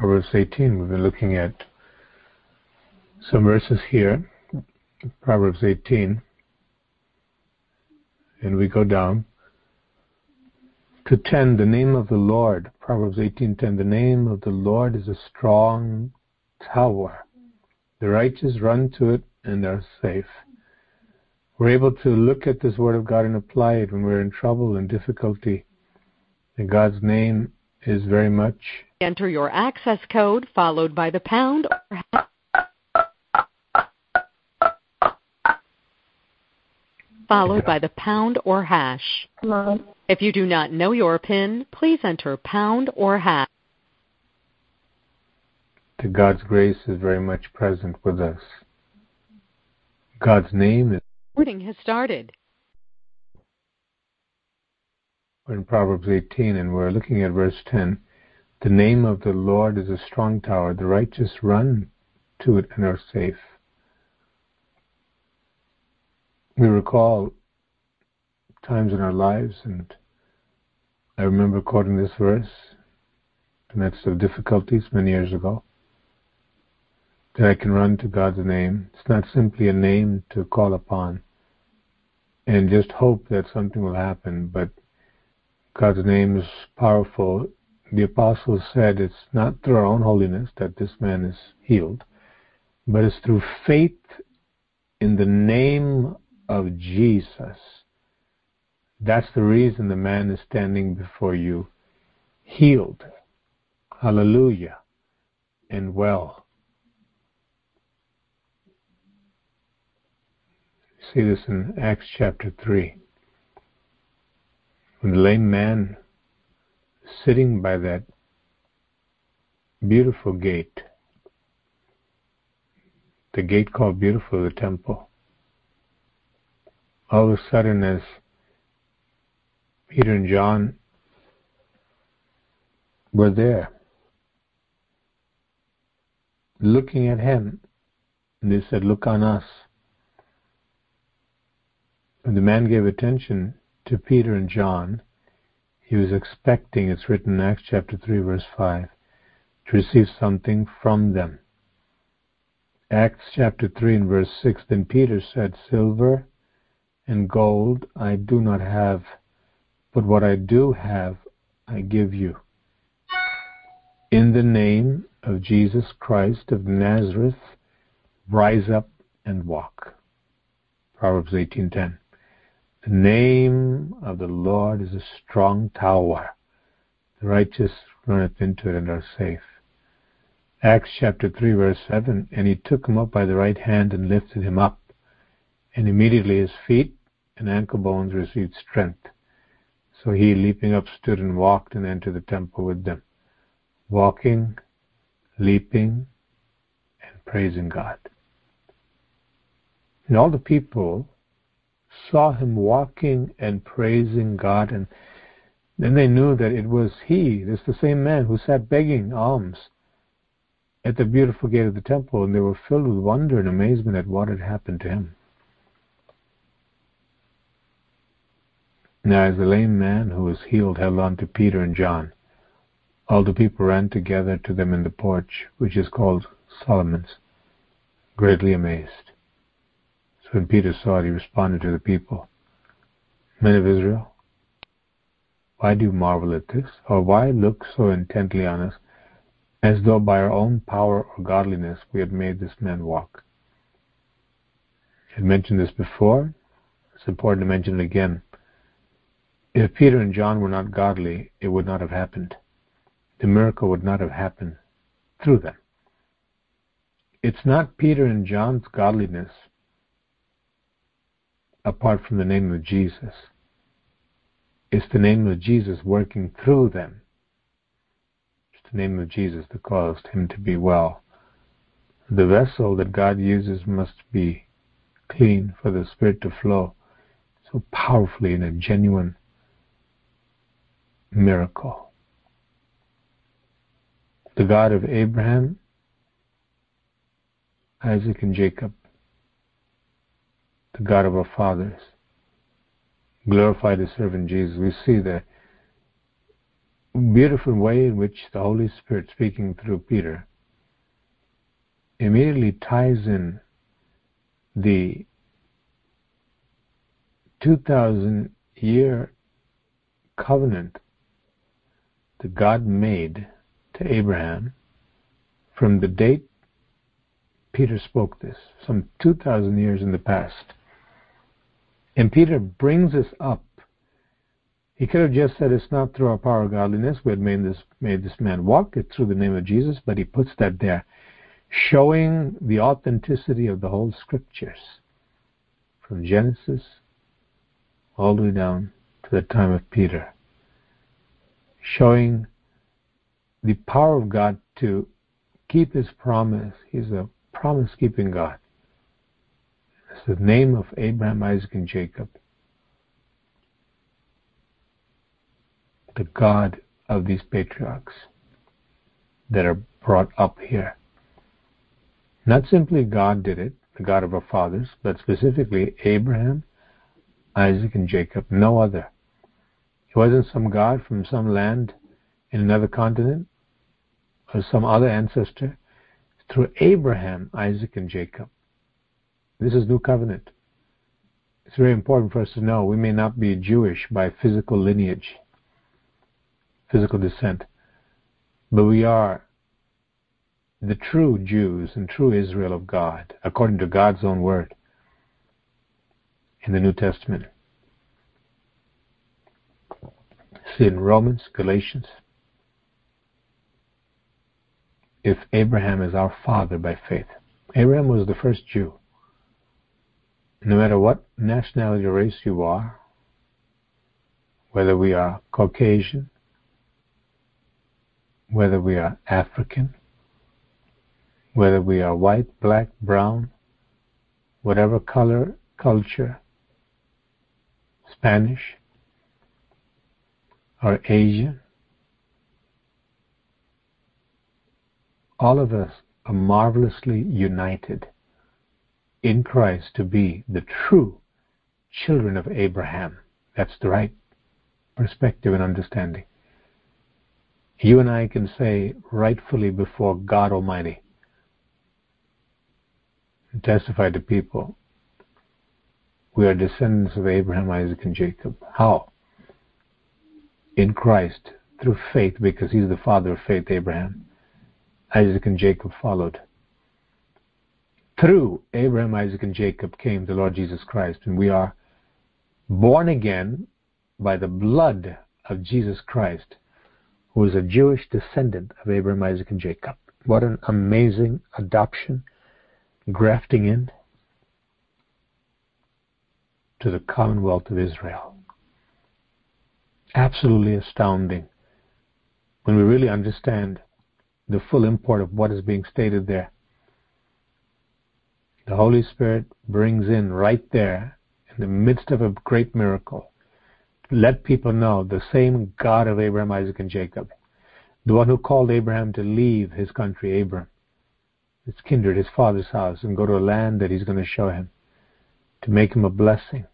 Proverbs 18. We've been looking at some verses here, Proverbs 18, and we go down to 10. The name of the Lord, Proverbs 18:10. The name of the Lord is a strong tower. The righteous run to it and are safe. We're able to look at this Word of God and apply it when we're in trouble and difficulty. And God's name is very much. Enter your access code followed by the pound or followed by the pound or hash. Hello. If you do not know your PIN, please enter pound or hash. The God's grace is very much present with us. God's name is. Recording has started. We're in Proverbs 18, and we're looking at verse 10. The name of the Lord is a strong tower. The righteous run to it and are safe. We recall times in our lives, and I remember quoting this verse in the midst of difficulties many years ago that I can run to God's name. It's not simply a name to call upon and just hope that something will happen, but God's name is powerful. The apostles said it's not through our own holiness that this man is healed, but it's through faith in the name of Jesus. That's the reason the man is standing before you healed. Hallelujah. And well. see this in Acts chapter 3. The lame man sitting by that beautiful gate, the gate called Beautiful, the temple, all of a sudden, as Peter and John were there, looking at him, and they said, Look on us. When the man gave attention to Peter and John, he was expecting, it's written in Acts chapter 3, verse 5, to receive something from them. Acts chapter 3 and verse 6, then Peter said, Silver and gold I do not have, but what I do have I give you. In the name of Jesus Christ of Nazareth, rise up and walk. Proverbs 18:10. The name of the Lord is a strong tower. The righteous runneth into it and are safe. Acts chapter 3 verse 7, and he took him up by the right hand and lifted him up. And immediately his feet and ankle bones received strength. So he, leaping up, stood and walked and entered the temple with them, walking, leaping, and praising God. And all the people saw him walking and praising God, and then they knew that it was he, this the same man who sat begging alms at the beautiful gate of the temple, and they were filled with wonder and amazement at what had happened to him. Now, as the lame man who was healed held on to Peter and John, all the people ran together to them in the porch, which is called Solomon's, greatly amazed. So when Peter saw it, he responded to the people, Men of Israel, why do you marvel at this? Or why look so intently on us, as though by our own power or godliness we had made this man walk? I had mentioned this before. It's important to mention it again. If Peter and John were not godly, it would not have happened. The miracle would not have happened through them. It's not Peter and John's godliness apart from the name of Jesus. It's the name of Jesus working through them. It's the name of Jesus that caused him to be well. The vessel that God uses must be clean for the Spirit to flow so powerfully in a genuine miracle. The God of Abraham, Isaac, and Jacob, the God of our fathers, glorified the servant Jesus. We see the beautiful way in which the Holy Spirit speaking through Peter immediately ties in the 2000 year covenant that God made to Abraham from the date Peter spoke this, some 2,000 years in the past. And Peter brings this up. He could have just said it's not through our power of godliness we had made this, made this man walk, it's through the name of Jesus, but he puts that there, showing the authenticity of the whole scriptures from Genesis all the way down to the time of Peter, showing the power of God to keep his promise. He's a promise keeping God. It's the name of Abraham, Isaac, and Jacob. The God of these patriarchs that are brought up here. Not simply God did it, the God of our fathers, but specifically Abraham, Isaac, and Jacob, no other. He wasn't some God from some land in another continent or some other ancestor. Through Abraham, Isaac, and Jacob. This is new covenant. It's very important for us to know we may not be Jewish by physical lineage, physical descent, but we are the true Jews and true Israel of God, according to God's own word in the New Testament. See in Romans, Galatians. If Abraham is our father by faith, Abraham was the first Jew. No matter what nationality or race you are, whether we are Caucasian, whether we are African, whether we are white, black, brown, whatever color, culture, Spanish, or Asian, all of us are marvelously united in Christ to be the true children of Abraham. That's the right perspective and understanding. You and I can say rightfully before God Almighty, and testify to people we are descendants of Abraham, Isaac, and Jacob. How? In Christ, through faith, because he's the father of faith, Abraham. Isaac and Jacob followed. Through Abraham, Isaac, and Jacob came the Lord Jesus Christ, and we are born again by the blood of Jesus Christ, who is a Jewish descendant of Abraham, Isaac, and Jacob. What an amazing adoption grafting in to the Commonwealth of Israel. Absolutely astounding when we really understand the full import of what is being stated there. The Holy Spirit brings in right there, in the midst of a great miracle, let people know the same God of Abraham, Isaac, and Jacob, the one who called Abraham to leave his country, Abram, his kindred, his father's house, and go to a land that he's going to show him, to make him a blessing,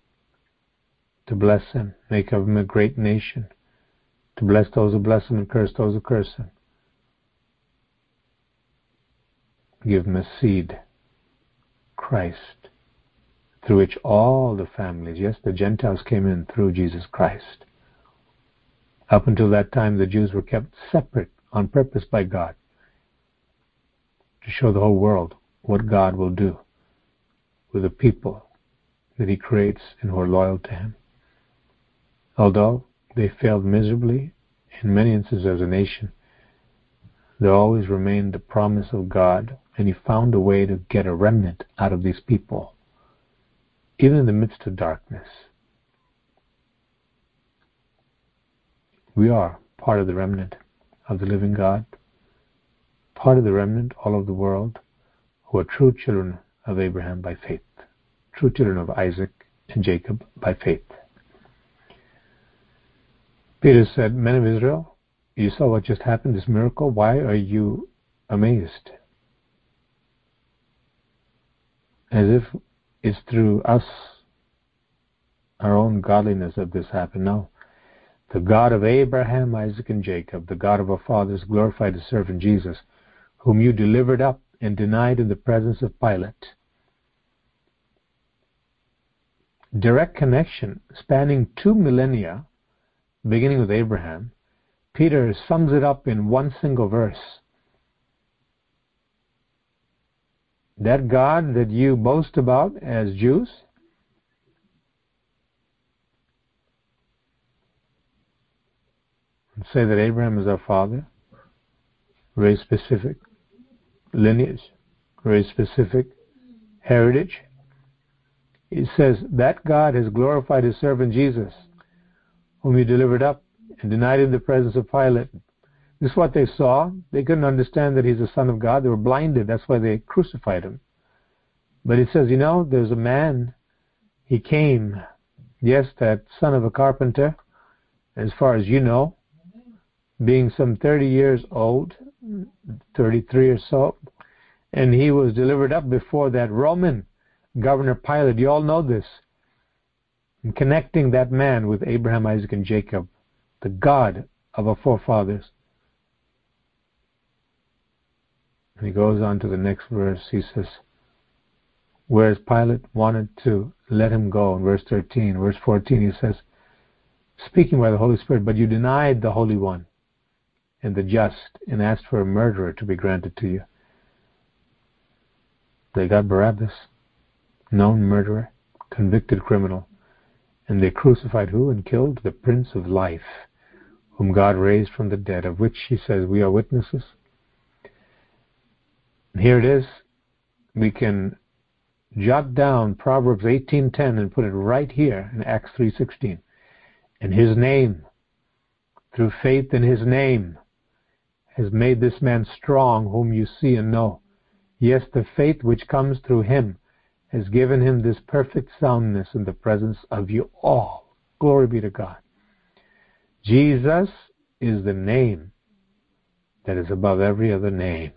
to bless him, make of him a great nation, to bless those who bless him and curse those who curse him. Give him a seed, Christ, through which all the families, yes, the Gentiles came in through Jesus Christ. Up until that time, the Jews were kept separate on purpose by God to show the whole world what God will do with the people that He creates and who are loyal to Him. Although they failed miserably in many instances as a nation, there always remained the promise of God, and He found a way to get a remnant out of these people, even in the midst of darkness. We are part of the remnant of the living God part of the remnant all over the world who are true children of Abraham by faith, true children of Isaac and Jacob by faith. Peter said, Men of Israel, you saw what just happened, this miracle. Why are you amazed? As if it's through us, our own godliness, that this happened. No. The God of Abraham, Isaac, and Jacob, the God of our fathers, glorified his servant Jesus, whom you delivered up and denied in the presence of Pilate. Direct connection spanning two millennia, beginning with Abraham, Peter sums it up in one single verse. That God that you boast about as Jews, say that Abraham is our father, very specific lineage, very specific heritage. It says that God has glorified his servant Jesus, whom he delivered up and denied in the presence of Pilate. This is what they saw. They couldn't understand that he's the Son of God. They were blinded. That's why they crucified him. But it says, you know, there's a man. He came. Yes, that son of a carpenter, as far as you know, being some 30 years old, 33 or so, and he was delivered up before that Roman governor Pilate. You all know this. And connecting that man with Abraham, Isaac, and Jacob, the God of our forefathers. And he goes on to the next verse. He says, Whereas Pilate wanted to let him go in verse 13, verse 14, he says, speaking by the Holy Spirit, but you denied the Holy One and the just and asked for a murderer to be granted to you. They got Barabbas, known murderer, convicted criminal, and they crucified who and killed the Prince of Life, whom God raised from the dead, of which he says we are witnesses. And here it is. We can jot down Proverbs 18:10 and put it right here in Acts 3:16. In his name, through faith in his name, has made this man strong whom you see and know. Yes, the faith which comes through him has given him this perfect soundness in the presence of you all. Glory be to God. Jesus is the name that is above every other name.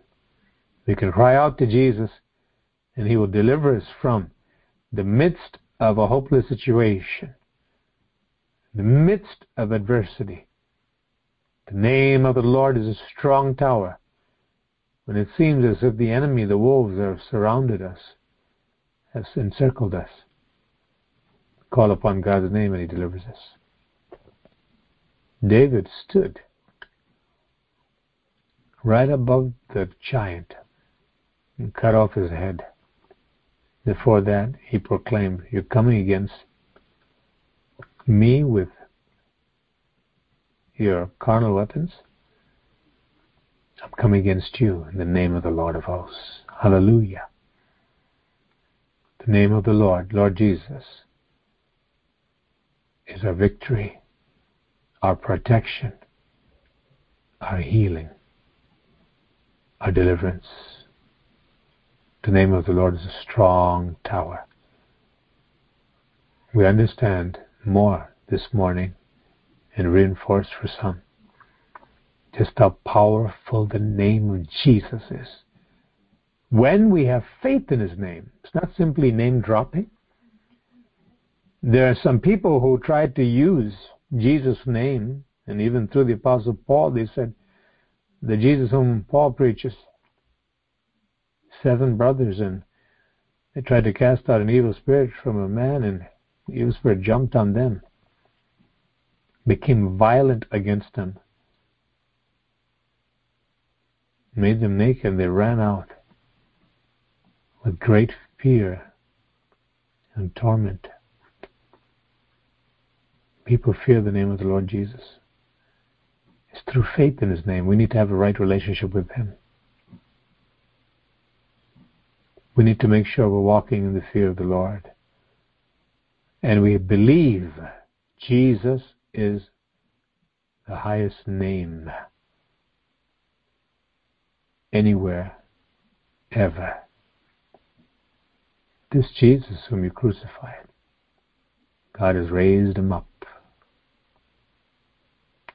We can cry out to Jesus and he will deliver us from the midst of a hopeless situation, the midst of adversity. The name of the Lord is a strong tower. When it seems as if the enemy, the wolves, have surrounded us, have encircled us, call upon God's name and He delivers us. David stood right above the giant and cut off his head. Before that, he proclaimed, You're coming against me with your carnal weapons, I'm coming against you in the name of the Lord of hosts. Hallelujah. The name of the Lord, Lord Jesus, is our victory, our protection, our healing, our deliverance. The name of the Lord is a strong tower. We understand more this morning and reinforced for some just how powerful the name of Jesus is. When we have faith in his name, it's not simply name dropping. There are some people who tried to use Jesus' name, and even through the Apostle Paul, they said, the Jesus whom Paul preaches, seven brothers, and they tried to cast out an evil spirit from a man, and the evil spirit jumped on them became violent against them, made them naked, and they ran out with great fear and torment. People fear the name of the Lord Jesus. It's through faith in His name. We need to have a right relationship with Him. We need to make sure we're walking in the fear of the Lord. And we believe Jesus is the highest name anywhere, ever. This Jesus whom you crucified, God has raised him up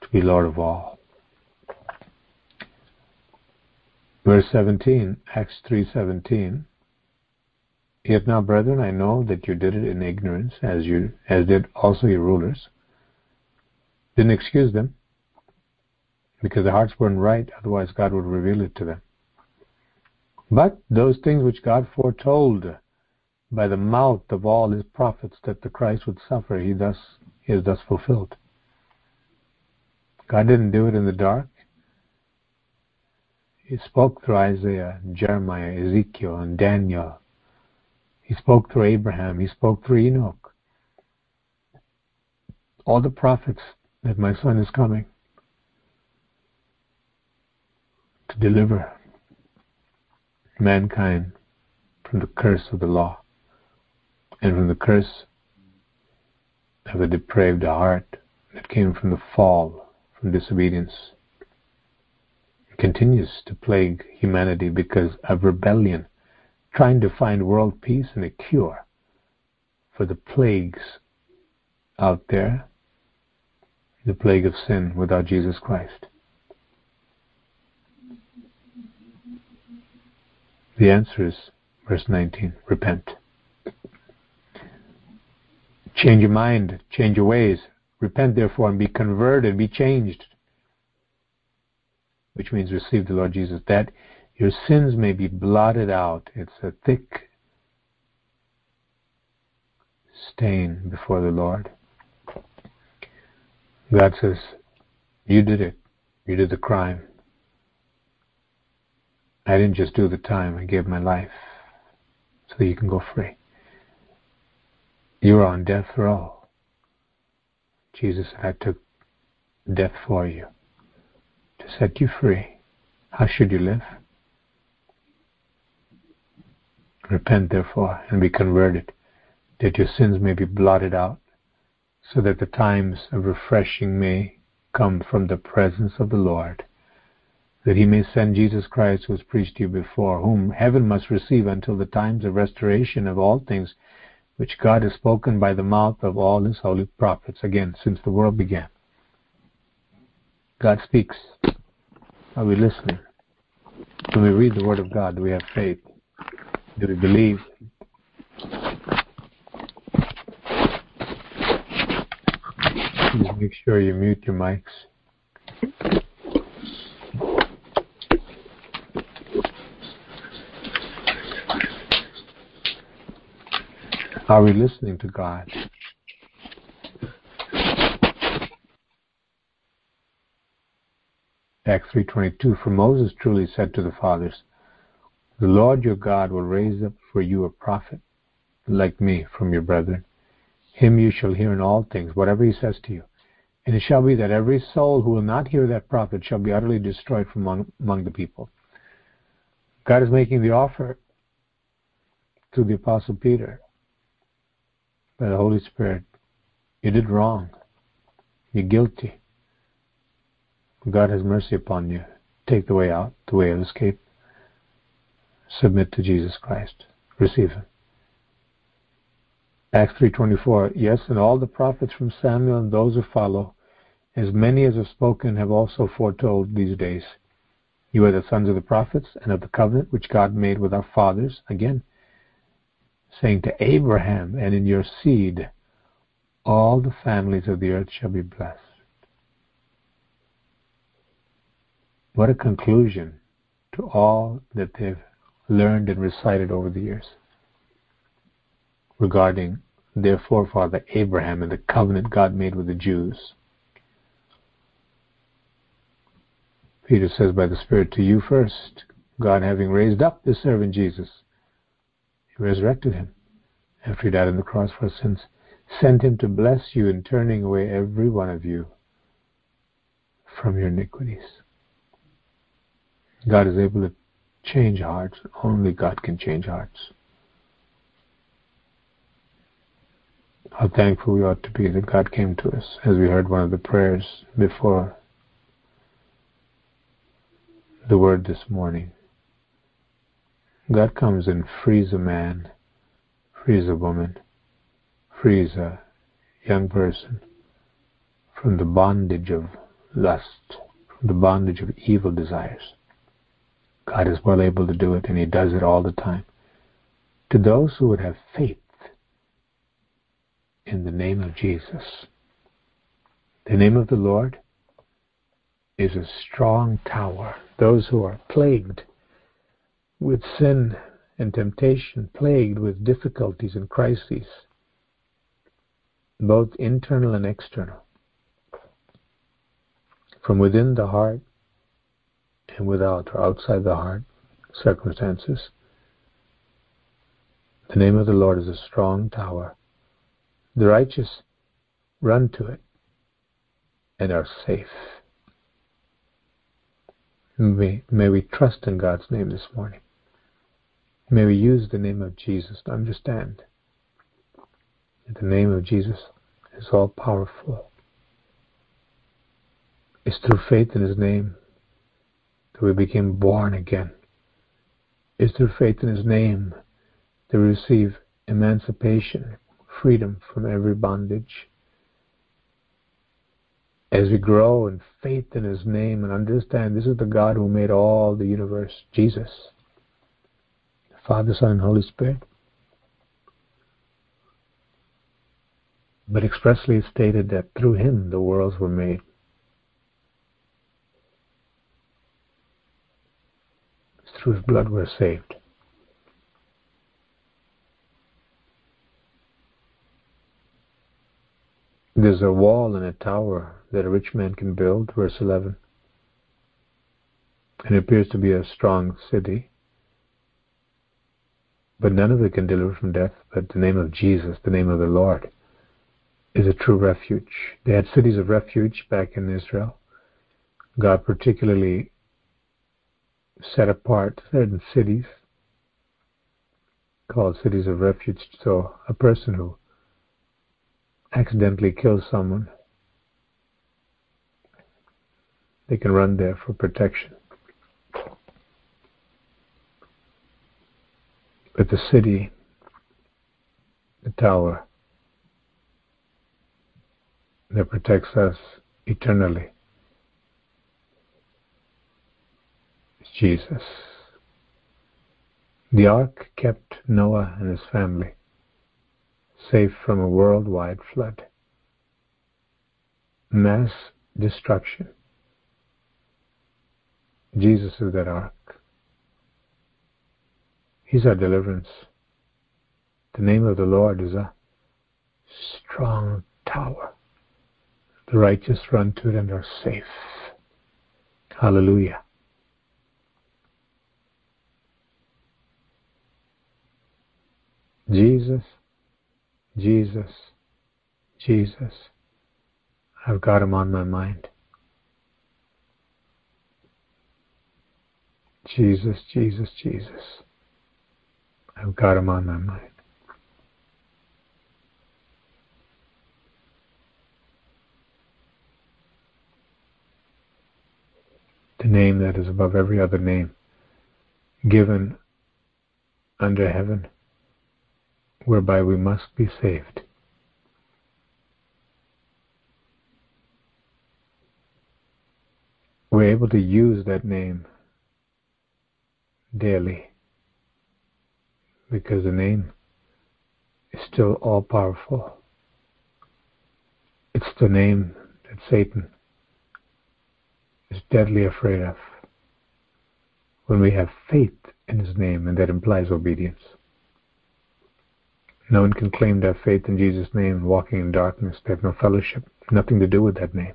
to be Lord of all. Verse 17, Acts 3:17. Yet now, brethren, I know that you did it in ignorance, as you as did also your rulers. Didn't excuse them because their hearts weren't right, otherwise God would reveal it to them. But those things which God foretold by the mouth of all his prophets that the Christ would suffer, he thus he is thus fulfilled. God didn't do it in the dark. He spoke through Isaiah, Jeremiah, Ezekiel, and Daniel. He spoke through Abraham. He spoke through Enoch. All the prophets that my son is coming to deliver mankind from the curse of the law and from the curse of the depraved heart that came from the fall, from disobedience. It continues to plague humanity because of rebellion, trying to find world peace and a cure for the plagues out there, the plague of sin without Jesus Christ. The answer is verse 19 repent. Change your mind, change your ways. Repent therefore and be converted, be changed. Which means receive the Lord Jesus, that your sins may be blotted out. It's a thick stain before the Lord. God says, You did it. You did the crime. I didn't just do the time, I gave my life so that you can go free. You were on death row. Jesus I took death for you to set you free. How should you live? Repent, therefore, and be converted, that your sins may be blotted out, so that the times of refreshing may come from the presence of the Lord that he may send Jesus Christ, who was preached to you before, whom heaven must receive until the times of restoration of all things, which God has spoken by the mouth of all his holy prophets, again, since the world began. God speaks. Are we listening? When we read the Word of God, do we have faith? Do we believe? Please make sure you mute your mics. Are we listening to God? Acts 3.22 For Moses truly said to the fathers, The Lord your God will raise up for you a prophet like me from your brethren. Him you shall hear in all things, whatever he says to you. And it shall be that every soul who will not hear that prophet shall be utterly destroyed from among, among the people. God is making the offer to the Apostle Peter by the Holy Spirit. You did wrong. You're guilty. God has mercy upon you. Take the way out, the way of escape. Submit to Jesus Christ. Receive Him. Acts 3.24 Yes, and all the prophets from Samuel and those who follow, as many as have spoken, have also foretold these days. You are the sons of the prophets and of the covenant which God made with our fathers. Again, saying to Abraham, and in your seed all the families of the earth shall be blessed. What a conclusion to all that they've learned and recited over the years regarding their forefather Abraham and the covenant God made with the Jews. Peter says by the Spirit to you first, God having raised up his servant Jesus, he resurrected him after he died on the cross for sins, sent him to bless you in turning away every one of you from your iniquities. God is able to change hearts. Only God can change hearts. How thankful we ought to be that God came to us, as we heard one of the prayers before the word this morning. God comes and frees a man, frees a woman, frees a young person from the bondage of lust, from the bondage of evil desires. God is well able to do it, and He does it all the time. To those who would have faith in the name of Jesus, The name of the Lord is a strong tower. Those who are plagued with sin and temptation, plagued with difficulties and crises, both internal and external, from within the heart and without or outside the heart circumstances. The name of the Lord is a strong tower. The righteous run to it and are safe. May, may we trust in God's name this morning. May we use the name of Jesus to understand that the name of Jesus is all powerful. It's through faith in His name that we became born again. It's through faith in His name that we receive emancipation, freedom from every bondage. As we grow in faith in His name and understand this is the God who made all the universe, Jesus, Father, Son, and Holy Spirit. But expressly stated that through Him the worlds were made. Through His blood we're saved. There's a wall and a tower that a rich man can build, verse 11. And it appears to be a strong city. But none of it can deliver from death but the name of Jesus, the name of the Lord, is a true refuge. They had cities of refuge back in Israel. God particularly set apart certain cities called cities of refuge. So a person who accidentally kills someone, they can run there for protection. But the city, the tower that protects us eternally is Jesus. The ark kept Noah and his family safe from a worldwide flood. Mass destruction. Jesus is that ark. He's our deliverance. The name of the Lord is a strong tower. The righteous run to it and are safe. Hallelujah. Jesus, Jesus, Jesus. I've got him on my mind. Jesus, Jesus, Jesus. I've got him on my mind. The name that is above every other name given under heaven whereby we must be saved. We're able to use that name daily because the name is still all powerful. It's the name that Satan is deadly afraid of. When we have faith in his name, and that implies obedience. No one can claim to have faith in Jesus' name walking in darkness. They have no fellowship, nothing to do with that name.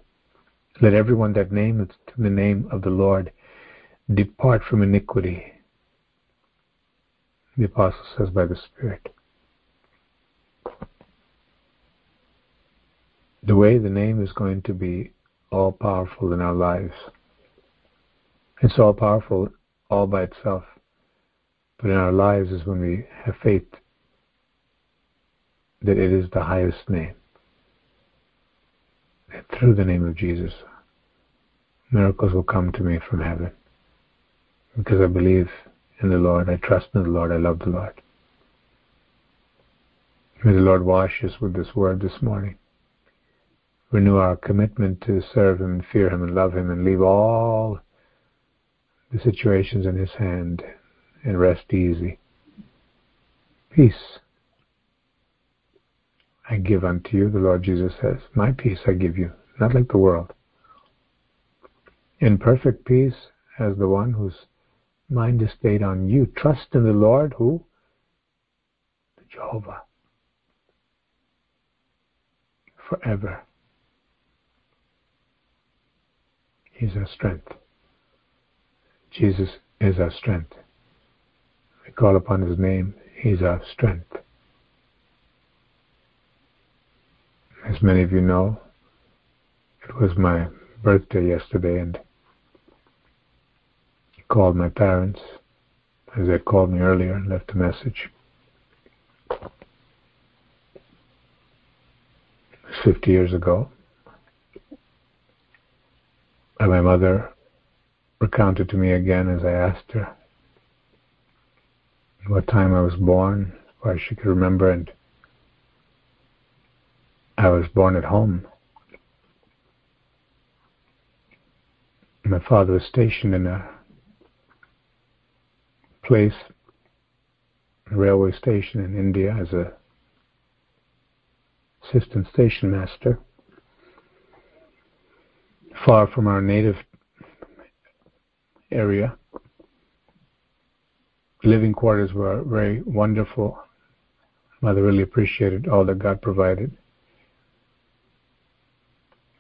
Let everyone that nameth the name of the Lord depart from iniquity. The Apostle says by the Spirit. The way the name is going to be all powerful in our lives. It's all powerful all by itself. But in our lives is when we have faith that it is the highest name. That through the name of Jesus, miracles will come to me from heaven. Because I believe in the Lord, I trust in the Lord, I love the Lord. May the Lord wash us with this word this morning. Renew our commitment to serve Him, fear Him, and love Him, and leave all the situations in His hand and rest easy. Peace I give unto you, the Lord Jesus says, My peace I give you, not like the world. In perfect peace as the one whose mind is stayed on you. Trust in the Lord who? The Jehovah. Forever. He's our strength. Jesus is our strength. We call upon his name, he's our strength. As many of you know, it was my birthday yesterday and called my parents as they called me earlier and left a message. 50 years ago. And my mother recounted to me again as I asked her what time I was born, why she could remember, and I was born at home. My father was stationed in a place, a railway station in India as a assistant station master, far from our native area. Living quarters were very wonderful. Mother really appreciated all that God provided.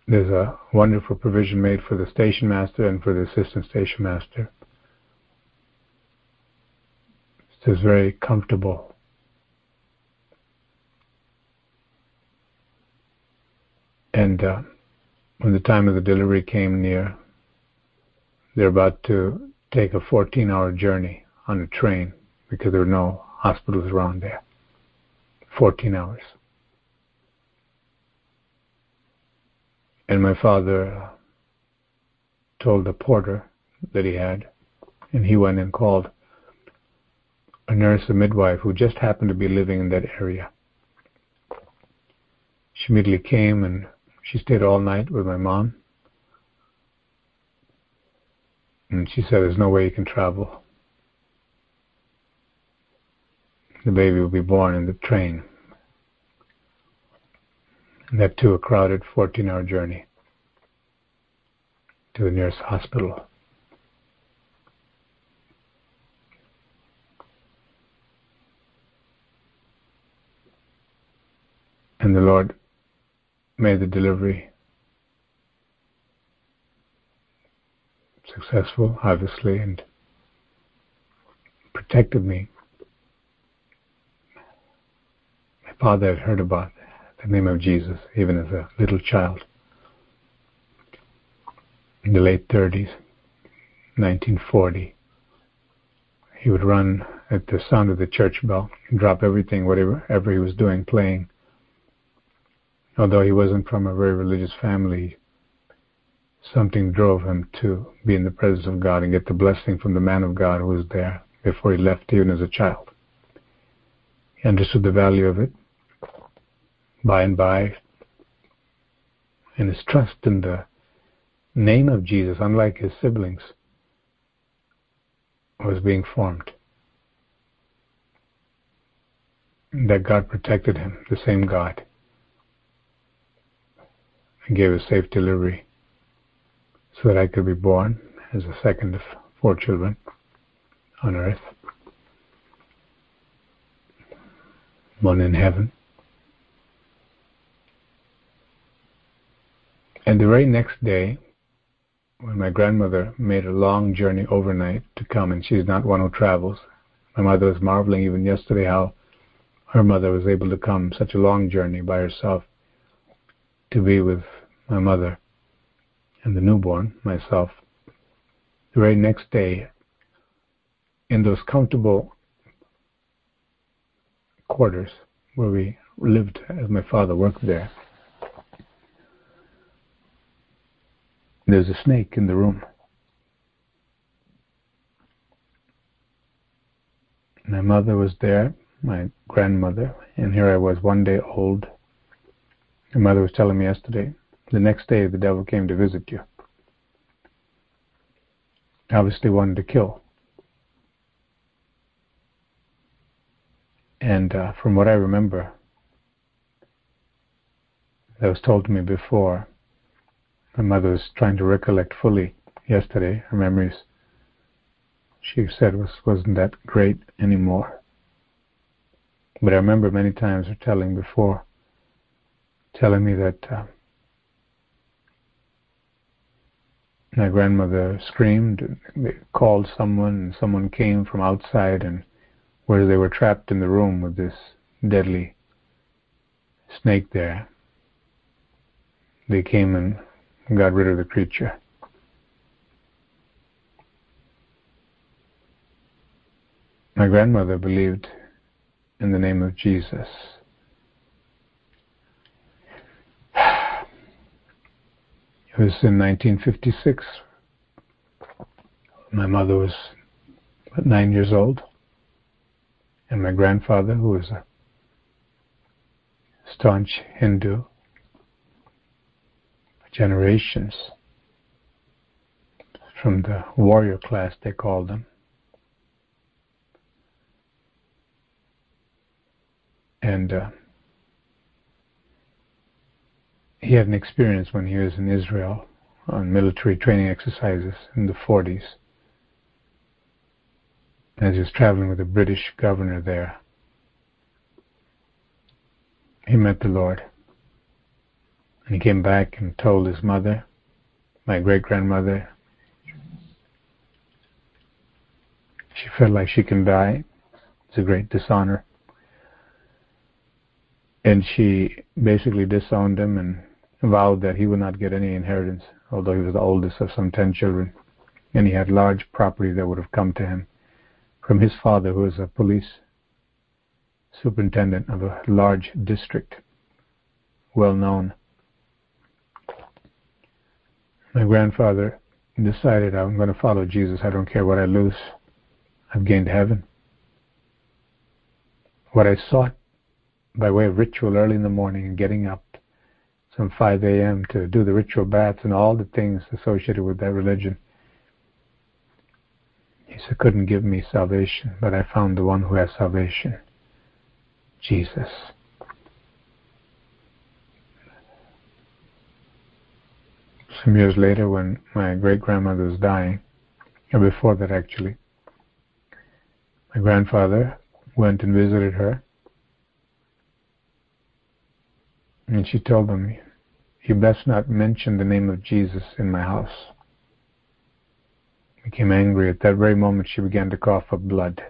There's a wonderful provision made for the station master and for the assistant station master. It's very comfortable And uh, when the time of the delivery came near, they're about to take a 14 hour journey on a train because there were no hospitals around there. 14 hours. And my father uh, told the porter that he had, and he went and called a nurse, a midwife, who just happened to be living in that area. She immediately came and she stayed all night with my mom. And she said, There's no way you can travel. The baby will be born in the train. And that too, a crowded 14 hour journey to the nearest hospital. And the Lord made the delivery successful, obviously, and protected me. My father had heard about the name of Jesus even as a little child. In the late 30s, 1940, he would run at the sound of the church bell and drop everything, whatever ever he was doing, playing although he wasn't from a very religious family, something drove him to be in the presence of God and get the blessing from the man of God who was there before he left, even as a child. He understood the value of it by and by, and his trust in the name of Jesus, unlike his siblings, was being formed. That God protected him, the same God and gave a safe delivery so that I could be born as the second of four children on earth, one in heaven. And the very next day, when my grandmother made a long journey overnight to come, and she's not one who travels, my mother was marveling even yesterday how her mother was able to come such a long journey by herself to be with my mother, and the newborn, myself, the very next day, in those comfortable quarters where we lived as my father worked there, there's a snake in the room. My mother was there, my grandmother, and here I was one day old. My mother was telling me yesterday the next day, the devil came to visit you. Obviously, wanted to kill. And uh, from what I remember, that was told to me before, My mother was trying to recollect fully yesterday her memories. She said was wasn't that great anymore. But I remember many times her telling before, telling me that uh, my grandmother screamed, they called someone, and someone came from outside, and where they were trapped in the room with this deadly snake there, they came and got rid of the creature. My grandmother believed in the name of Jesus. It was in 1956. My mother was nine years old, and my grandfather, who was a staunch Hindu, generations from the warrior class, they called them. And uh, he had an experience when he was in Israel on military training exercises in the 40s. As he was traveling with a British governor there, he met the Lord. And he came back and told his mother, my great grandmother, she felt like she can die. It's a great dishonor. And she basically disowned him and vowed that he would not get any inheritance, although he was the oldest of some ten children. And he had large property that would have come to him from his father, who was a police superintendent of a large district, well known. My grandfather decided I'm going to follow Jesus. I don't care what I lose. I've gained heaven. What I sought by way of ritual early in the morning and getting up some 5 a.m. to do the ritual baths and all the things associated with that religion. He said, couldn't give me salvation, but I found the one who has salvation Jesus. Some years later, when my great grandmother was dying, or before that actually, my grandfather went and visited her. And she told him, You best not mention the name of Jesus in my house. Became angry. At that very moment, she began to cough up blood.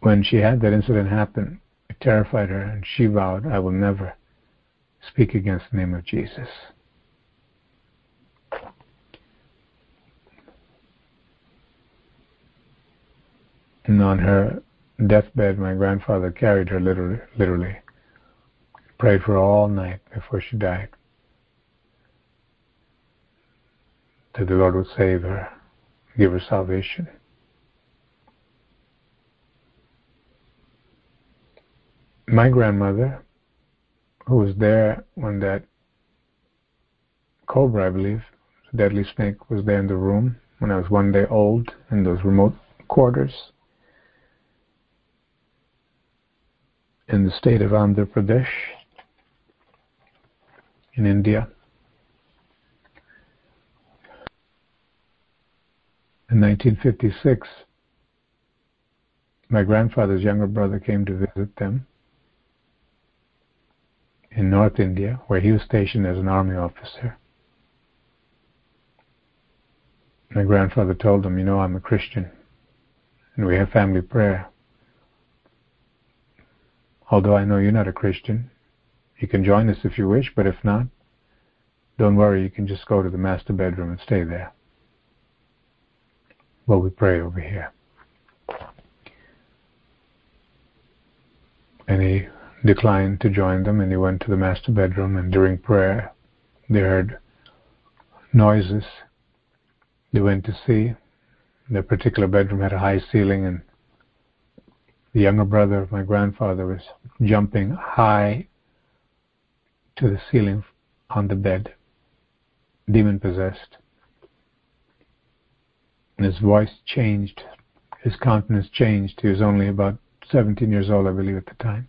When she had that incident happen, it terrified her, and she vowed, I will never speak against the name of Jesus. And on her deathbed, my grandfather carried her literally, literally, prayed for her all night before she died. That the Lord would save her, give her salvation. My grandmother, who was there when that cobra, I believe, deadly snake, was there in the room when I was one day old in those remote quarters in the state of Andhra Pradesh in India. In 1956, my grandfather's younger brother came to visit them in North India, where he was stationed as an army officer. My grandfather told him, You know, I'm a Christian, and we have family prayer. Although I know you're not a Christian, you can join us if you wish, but if not, don't worry, you can just go to the master bedroom and stay there. While we pray over here. And he declined to join them and he went to the master bedroom and during prayer they heard noises. They went to see. Their particular bedroom had a high ceiling and the younger brother of my grandfather was jumping high to the ceiling on the bed, demon possessed. And his voice changed, his countenance changed. He was only about 17 years old, I believe, at the time.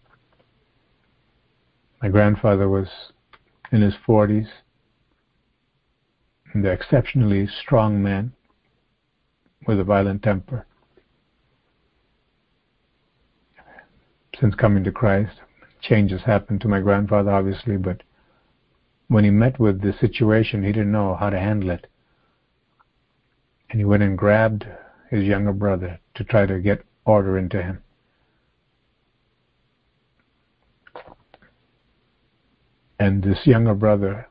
My grandfather was in his 40s, and an exceptionally strong man with a violent temper. Since coming to Christ, changes happened to my grandfather, obviously, but when he met with the situation, he didn't know how to handle it. And he went and grabbed his younger brother to try to get order into him. And this younger brother,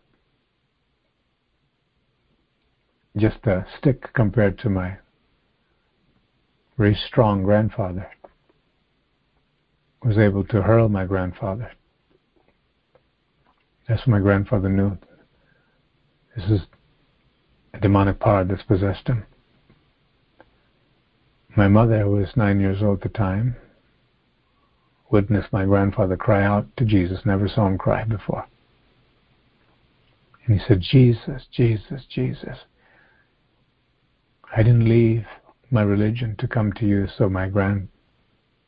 just a stick compared to my very strong grandfather, was able to hurl my grandfather. That's what my grandfather knew. This is a demonic power that's possessed him. My mother, who was nine years old at the time, witnessed my grandfather cry out to Jesus, never saw him cry before. And he said, Jesus, Jesus, Jesus. I didn't leave my religion to come to you so my grand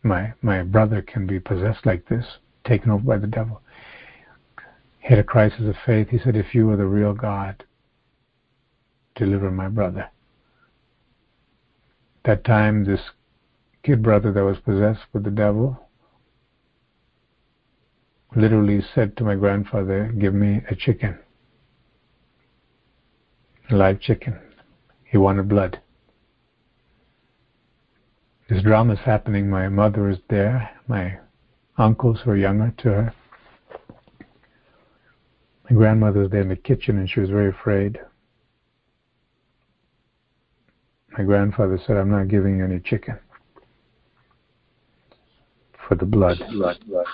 my my brother can be possessed like this, taken over by the devil. He had a crisis of faith. He said, If you are the real God, deliver my brother. That time this kid brother that was possessed with the devil literally said to my grandfather, Give me a chicken. A live chicken. He wanted blood. This drama is happening. My mother is there. My uncles were younger to her. My grandmother was there in the kitchen and she was very afraid. My grandfather said, I'm not giving you any chicken for the blood. blood, blood, blood.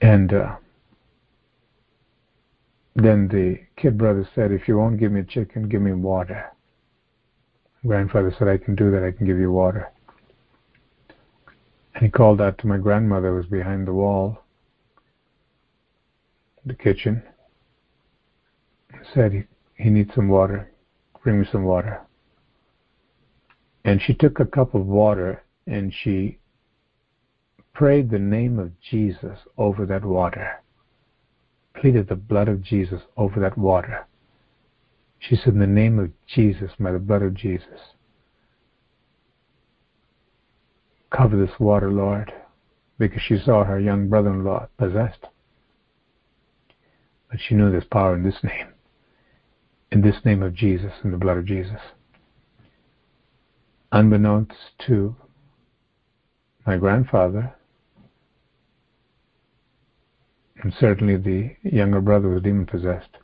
And uh, then the kid brother said, If you won't give me chicken, give me water. Grandfather said, I can do that, I can give you water. And he called out to my grandmother who was behind the wall, the kitchen, said, he, he needs some water. Bring me some water. And she took a cup of water and she prayed the name of Jesus over that water pleaded the blood of Jesus over that water. She said, In the name of Jesus, by the blood of Jesus, cover this water, Lord, because she saw her young brother in law possessed. But she knew there's power in this name, in this name of Jesus, in the blood of Jesus. Unbeknownst to my grandfather, and certainly the younger brother was demon possessed.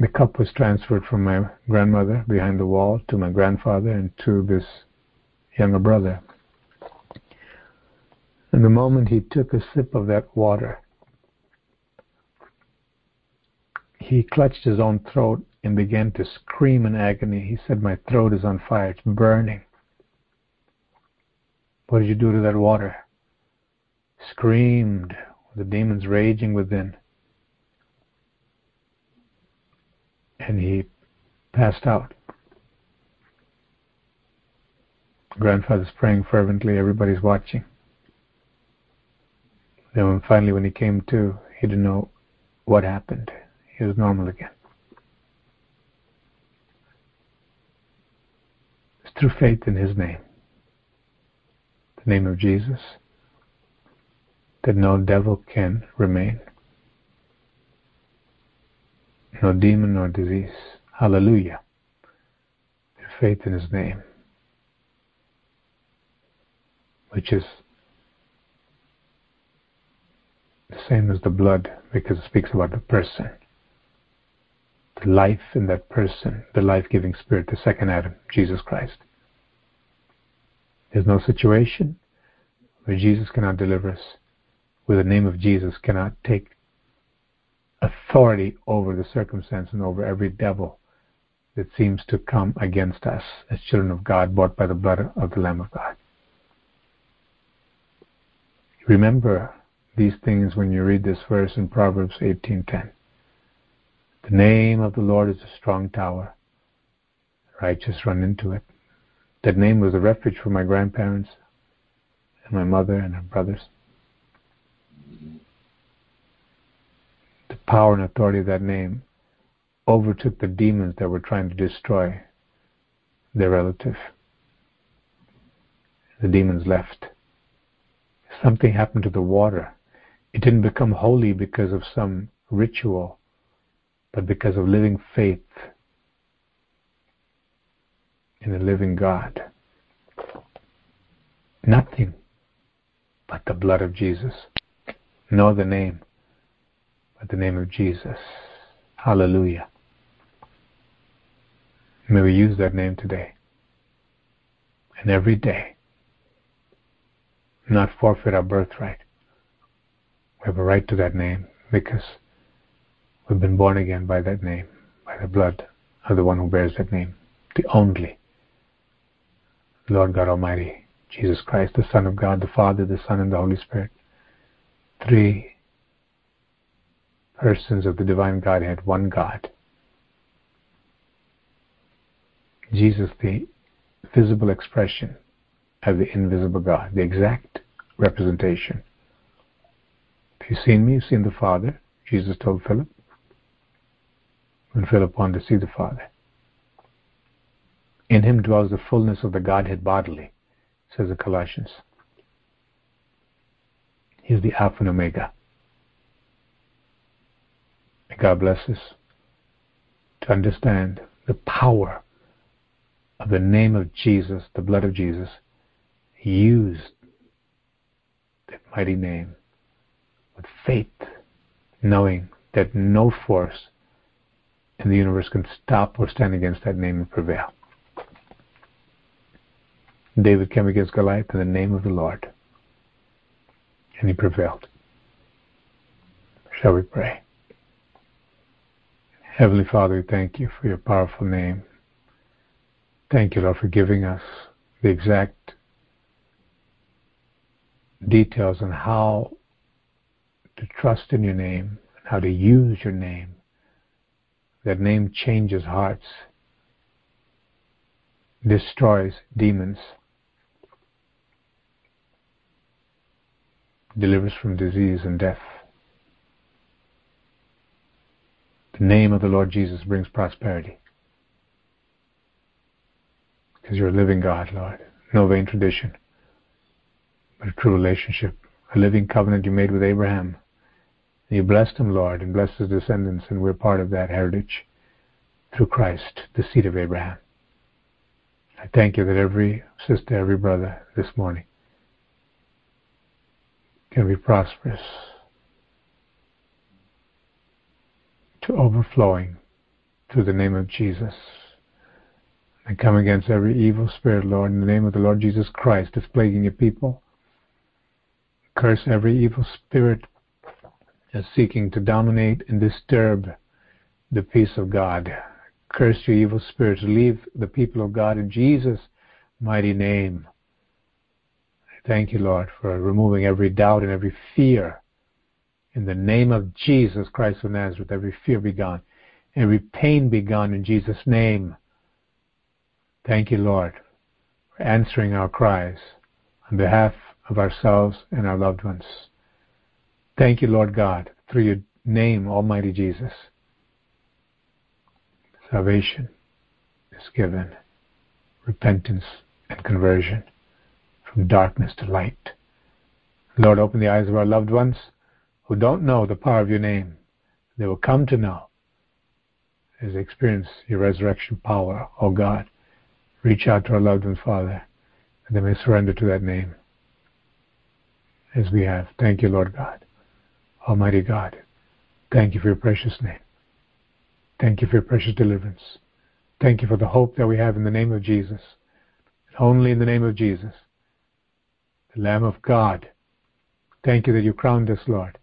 The cup was transferred from my grandmother behind the wall to my grandfather and to this younger brother. And the moment he took a sip of that water, he clutched his own throat and began to scream in agony. He said, My throat is on fire, it's burning. What did you do to that water? Screamed the demons raging within. And he passed out. Grandfather's praying fervently, everybody's watching. Then when finally when he came to, he didn't know what happened. He was normal again. It's through faith in his name. The name of Jesus that no devil can remain, no demon nor disease. Hallelujah. faith in his name, which is the same as the blood because it speaks about the person. The life in that person, the life giving spirit, the second Adam, Jesus Christ. There's no situation where Jesus cannot deliver us with the name of Jesus cannot take authority over the circumstance and over every devil that seems to come against us as children of God, bought by the blood of the Lamb of God. Remember these things when you read this verse in Proverbs 18:10. The name of the Lord is a strong tower. Righteous run into it That name was a refuge for my grandparents and my mother and her brothers. The power and authority of that name overtook the demons that were trying to destroy their relative. The demons left. Something happened to the water. It didn't become holy because of some ritual, but because of living faith in the living God. Nothing but the blood of Jesus. No other name but the name of Jesus. Hallelujah. May we use that name today and every day. Not forfeit our birthright. We have a right to that name because we've been born again by that name, by the blood of the one who bears that name, the only Lord God Almighty, Jesus Christ, the Son of God, the Father, the Son, and the Holy Spirit. Three persons of the divine Godhead, one God. Jesus, the visible expression of the invisible God, the exact representation. If you've seen me, you've seen the Father, Jesus told Philip. When Philip wanted to see the Father. In him dwells the fullness of the Godhead bodily, says the Colossians. He is the Alpha and Omega. May God bless us to understand the power of the name of Jesus, the blood of Jesus, use that mighty name with faith, knowing that no force in the universe can stop or stand against that name and prevail. David came against Goliath in the name of the Lord, and he prevailed. Shall we pray? Heavenly Father, we thank you for your powerful name. Thank you, Lord, for giving us the exact details on how to trust in your name, and how to use your name. That name changes hearts, destroys demons, delivers from disease and death. The name of the Lord Jesus brings prosperity. Because you're a living God, Lord. No vain tradition, but a true relationship. A living covenant you made with Abraham. You blessed him, Lord, and blessed his descendants, and we're part of that heritage through Christ, the seed of Abraham. I thank you that every sister, every brother this morning can be prosperous to overflowing through the name of Jesus. And come against every evil spirit, Lord, in the name of the Lord Jesus Christ that's plaguing your people. Curse every evil spirit that's seeking to dominate and disturb the peace of God. Curse your evil spirits. Leave the people of God in Jesus' mighty name. Thank you, Lord, for removing every doubt and every fear in the name of Jesus Christ of Nazareth, every fear be gone, every pain be gone in Jesus' name. Thank you, Lord, for answering our cries on behalf of ourselves and our loved ones. Thank you, Lord God, through your name, Almighty Jesus. Salvation is given, repentance and conversion from darkness to light. Lord, open the eyes of our loved ones who don't know the power of your name, they will come to know as they experience your resurrection power, O oh God. Reach out to our loved ones, Father, and they may surrender to that name as we have. Thank you, Lord God. Almighty God, thank you for your precious name. Thank you for your precious deliverance. Thank you for the hope that we have in the name of Jesus. Only in the name of Jesus, Lamb of God. Thank you that you crowned us, Lord,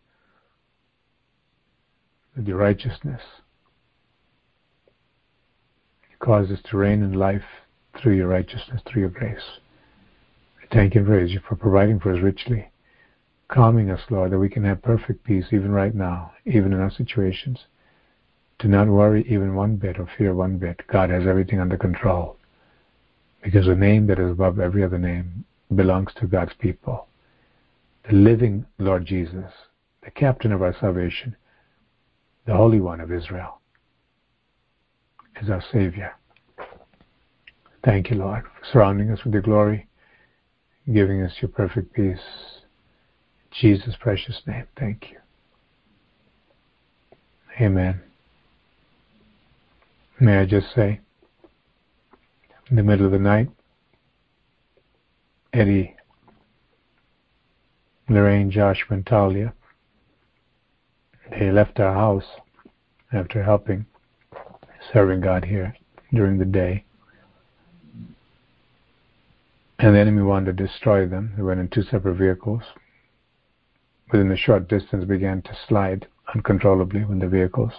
with your righteousness. You caused us to reign in life through your righteousness, through your grace. Thank and praise you for providing for us richly, calming us, Lord, that we can have perfect peace even right now, even in our situations. Do not worry even one bit or fear one bit. God has everything under control. Because the name that is above every other name belongs to God's people. The living Lord Jesus, the captain of our salvation, the Holy One of Israel, is our Savior. Thank you, Lord, for surrounding us with your glory, giving us your perfect peace. In Jesus' precious name, thank you. Amen. May I just say, in the middle of the night, Eddie, Lorraine, Josh, and Talia, they left our house after helping, serving God here during the day. And the enemy wanted to destroy them. They went in two separate vehicles. Within a short distance began to slide uncontrollably when the vehicles